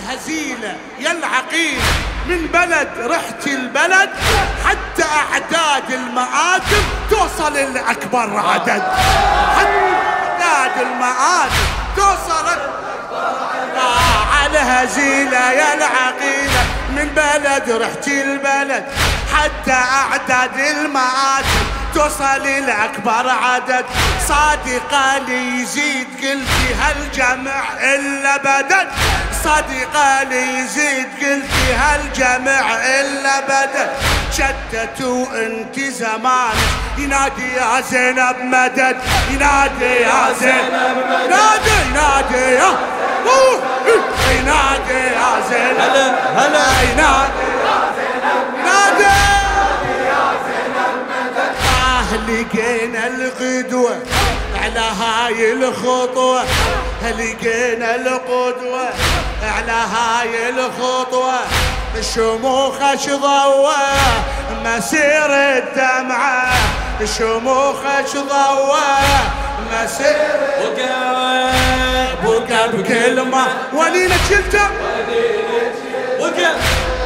الهزيلة يا العقيل. من بلد رحت البلد حتى أعداد المآتم توصل لأكبر عدد. حتى أعداد المآتم توصل على هزيلة يا العقيلة. من بلد رحت البلد حتى أعداد المآتم توصل لأكبر عدد. صادقة لي يزيد قلتي هالجمع إلا بدل صديقة لي يزيد قلتي هالجمع إلا بدل شتتوا انت زمان ينادي يا زينب مدد. ينادي يا زينب مدد. ينادي ينادي يا ينادي يا زينب. هلا هلا. ينادي لقينا الغدوة على هاي الخطوة. لقينا القدوة على هاي الخطوة. شموخ ضوى مسير الدمعة. شموخ ضوى مسير وقع بقى بكلمة. ولينا شلته وقع يظل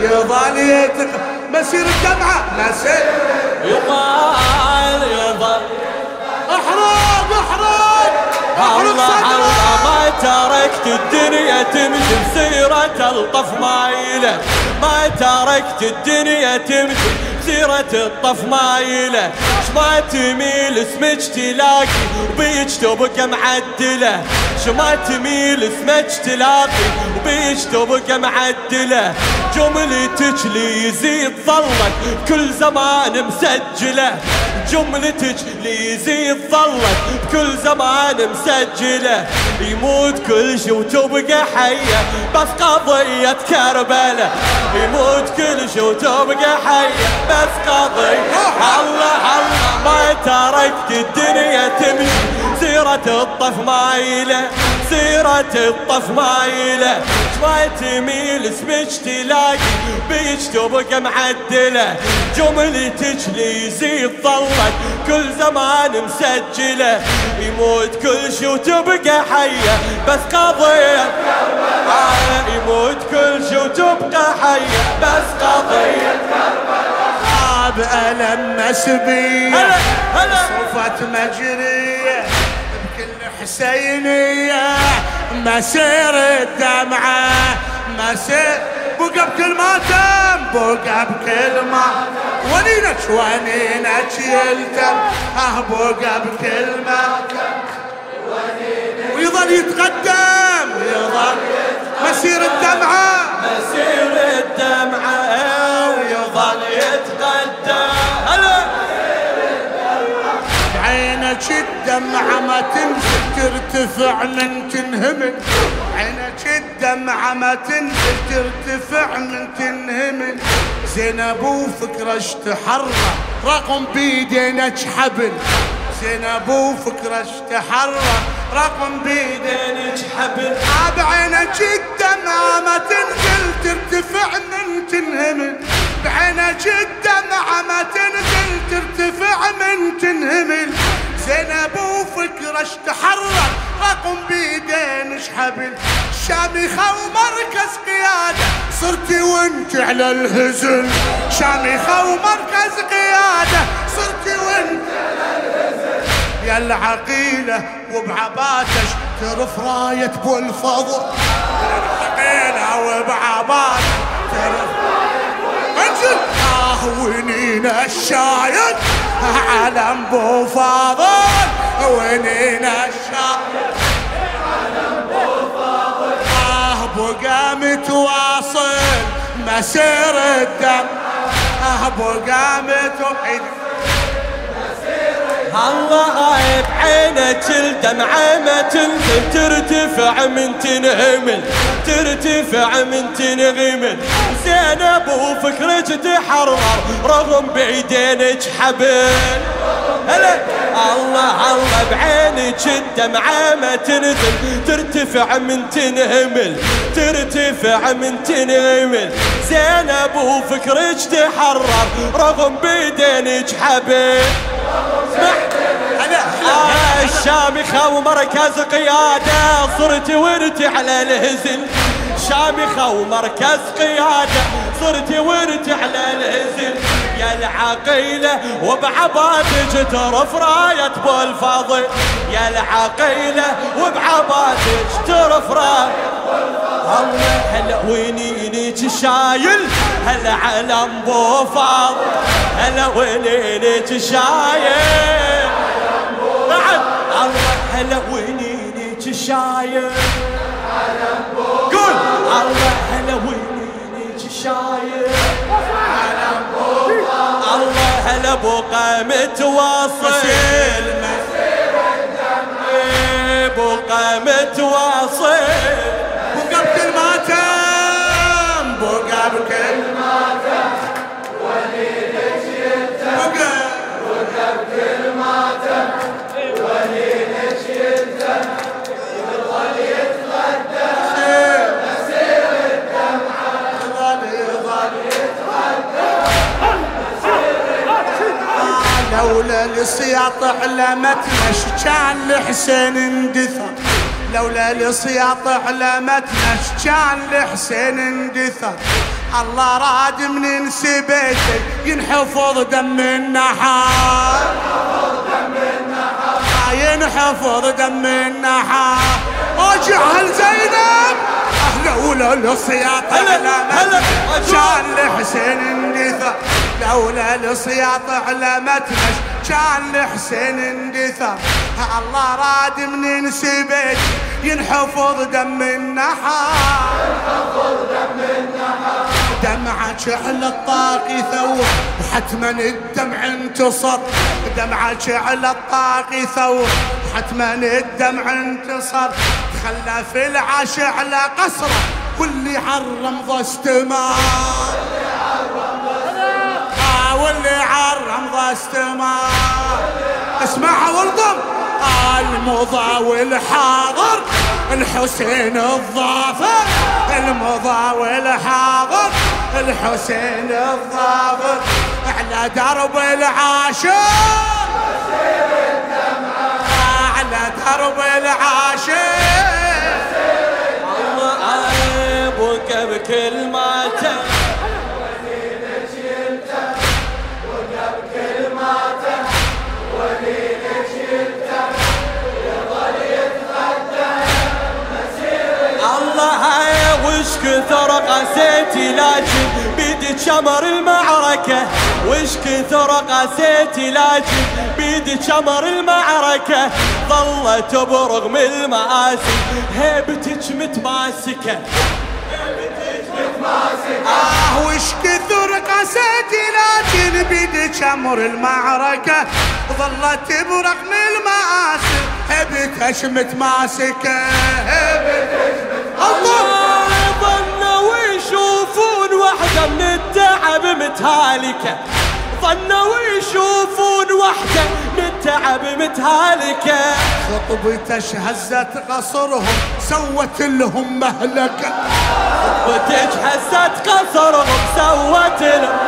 يظل يتقدم مسير الدمعة. مسير يقال يظل احرق احرق احرق الله صدرك ما تركت الدنيا تمشي بسيرة ألطف مايلة. ما تركت الدنيا تمشي بسيرة الطف مايلة. شما تميل اسمك تلاقي وبيج تبقى معدلة. شما تميل اسمك تلاقي وبيج تبقى معدلة. جملتك لي يزيد ظلك كل زمان مسجلة. جملتك لي يزيد ظلك كل زمان مسجلة. يموت كل شي وتبقى حية. بس قضية كربلة يموت كل شي وتبقى حية. بس قضية الله الله ما تركت الدنيا تمشي. سيرة الطف مايلة. سيرة الطف مايلة. ما تميل اسمك تلاقي. بيج تبقى معدلة. جملتك لي يزيد ظلك. كل زمان مسجلة. يموت كل شي وتبقى حية بس قضية. يموت كل شي وتبقى حية بس قضية. صعب ألم مسبية صفت مجرية بكل حسينية. مسير الدمعة مسير بقى بكل ماتم بقى بكل ما ونينك ونينك يلتم. آه بقى بكل ماتم ويظل يتقدم. يظل مسير الدمعة. مسير الدمعة ويظل يتقدم. هلا. عينك الدمعة ما تنزل ترتفع من تنهمل عينك الدمعة ما تنزل ترتفع من تنهمل زينب وفكرة اشتحرى رقم بيدينك حبل. زينب وفكرة اشتحرى رقم بيدينك حبل. بعينك الدمعة ما تنزل ترتفع من تنهمل بعينك الدمعة ما تنزل ترتفع من تنهمل زينب وفكرة اشتحرك رقم بيدين حبل. شامخة ومركز قيادة صرتي وانت على الهزل. شامخة ومركز قيادة صرتي وانت يا العقيلة وبعباتش ترف راية بو الفضل. العقيلة وبعباتش ترف أنزل. ونينا الشايد علم بو فاضل. ونينا الشايد آه بقى متواصل مسير الدم. آه بقى متواصل الله بعينك الدمعة ما تنزل ترتفع من تنهمل ترتفع من تنغمل زينب وفكرك تحرر رغم بعيدينك حبل. هلا. الله الله بعينك الدمعة ما تنزل ترتفع من تنهمل ترتفع من تنهمل. زينب وفكرك تحرر رغم بيدينك عاش شامخة ومركز قيادة. صرت ورت على الهزل شامخة ومركز قيادة. صرت ورت على الهزل يا العقيلة وبعبادك ترف راية بالفاضل يا العقيلة وبعبادك ترف راية الله هلا وينينك شايل؟ هلا علم بوفاض هلا وينينك شايل؟ بعد. الله هلا وينينك شايل. قول. الله هلا وينينك شايل. الله هلا بقى متواصل بقى متواصل لولا السياط علمتنا ش كان لحسين اندثر. لولا السياط علمتنا ش كان لحسين اندثر. الله راد من نسبيته ينحفظ دم النحار. ينحفظ دم النحار. وجعل زينب. لولا هلا، هلا، علمتنا كان لحسين اندثر. لولا السياط علمتنا كان لحسين اندثر. الله راد من نسبت ينحفظ دم النحار. دمعك على الطاق يثور وحتما الدمع انتصر. دمعك على الطاق يثور حتما الدمع انتصر. خلى في العاش على قصره. واللي عرم آه واللي عرم ضا استمار اسمعها والضم. آه المضى والحاضر. الحسين الظافر. المضى والحاضر. الحسين الظافر. على درب العاشر آه على درب العاشر الله بقى بكل وش كثر قسيتي لكن بيدي شمر المعركة. وش كثر قسيتي لكن بيدي شمر المعركة ظلت برغم المآسي. هيبتك متماسكة. آه وش كثر قسيتي لكن بيدك أمر المعركة ظلت برغم المآسي. هبتش متماسكة. هبتش الله! ظنوا يشوفون واحدة من التعب متهالكة. ظنوا يشوفون واحدة من التعب متهالكة. خطبتش هزت قصرهم سوت لهم مهلكة. وتجهزت قصرهم سوت لهم.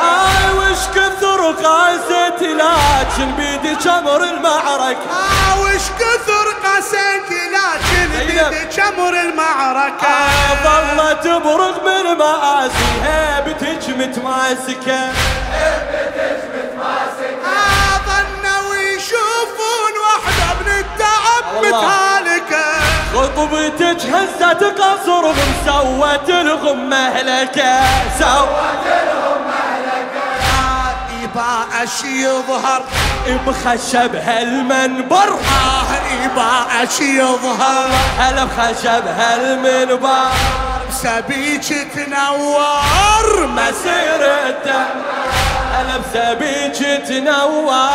آي وش كثر قاستي لكن بيدي شمر المعركة. آه وش كثر قسيتي لكن زينب. بيدك أمر المعركة. آه ظلت برغم المآسي هيبتك متماسكة خطبتك هزت قصرهم سوت لهم مهلكة سوت إباء يظهر. بخشب هالمنبر آه إباء يظهر. هلا بخشب هالمنبر سبيك تنور مسيرته هلا بسبيك تنور.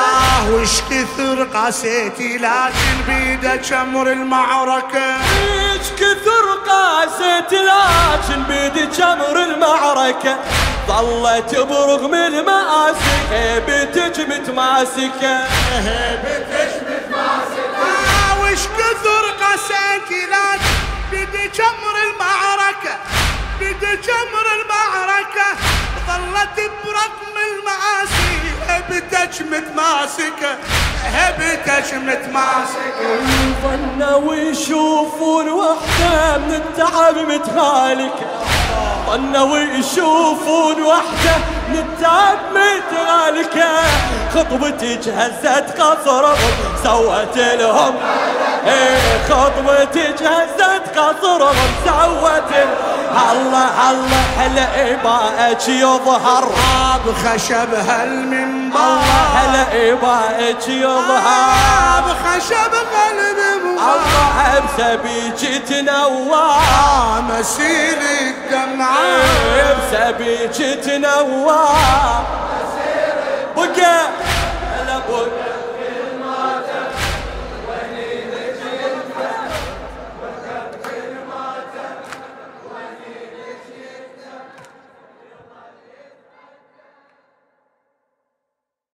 آه وش كثر قاسيتي لكن بيدك أمر المعركة. إيش كثر قاست لكن بيدي جمر المعركة. ظلت برغم المآسي هيبتك متماسكة آه وش كثر قاسيتي لكن بيدك أمر المعركة. بيدك أمر المعركة. ظلت برغم هبتك متماسكة هبتك متماسكة ظنوا يشوفون وحدة من التعب متهالكة. ظنوا يشوفون وحدة من التعب متهالكة. خطبتي جهزت قصرهم سوت لهم. إيه خطبتي جهزت قصرهم سوت. الله الله هلا إباءك يظهر؟ بخشب هالمنبر الله هلا إباءك يظهر؟ بخشب هالمنبر الله بسبيك تنوى مسير الدمعة بسبيك تنوى بقى